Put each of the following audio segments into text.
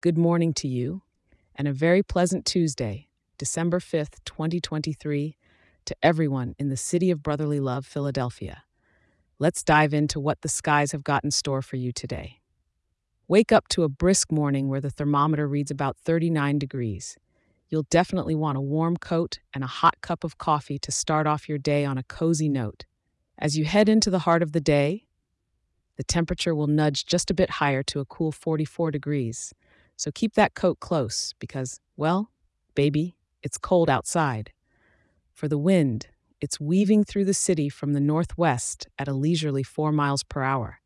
Good morning to you, and a very pleasant Tuesday, December 5th, 2023, to everyone in the city of brotherly love, Philadelphia. Let's dive into what the skies have got in store for you today. Wake up to a brisk morning where the thermometer reads about 39 degrees. You'll definitely want a warm coat and a hot cup of coffee to start off your day on a cozy note. As you head into the heart of the day, the temperature will nudge just a bit higher to a cool 44 degrees. So keep that coat close because, well, baby, it's cold outside. For the wind, it's weaving through the city from the northwest at a leisurely 4 miles per hour.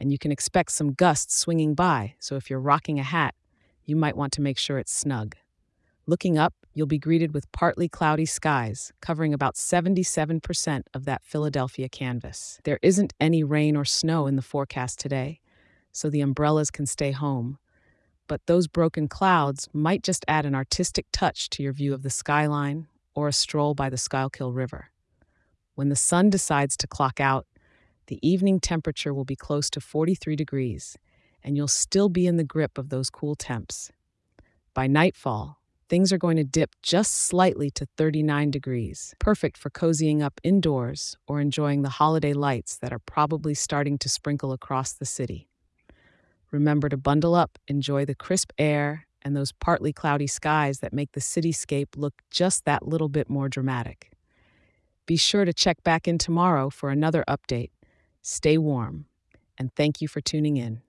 And you can expect some gusts swinging by, so if you're rocking a hat, you might want to make sure it's snug. Looking up, you'll be greeted with partly cloudy skies, covering about 77% of that Philadelphia canvas. There isn't any rain or snow in the forecast today, so the umbrellas can stay home but those broken clouds might just add an artistic touch to your view of the skyline or a stroll by the Schuylkill River. When the sun decides to clock out, the evening temperature will be close to 43 degrees, and you'll still be in the grip of those cool temps. By nightfall, things are going to dip just slightly to 39 degrees, perfect for cozying up indoors or enjoying the holiday lights that are probably starting to sprinkle across the city. Remember to bundle up, enjoy the crisp air and those partly cloudy skies that make the cityscape look just that little bit more dramatic. Be sure to check back in tomorrow for another update. Stay warm, and thank you for tuning in.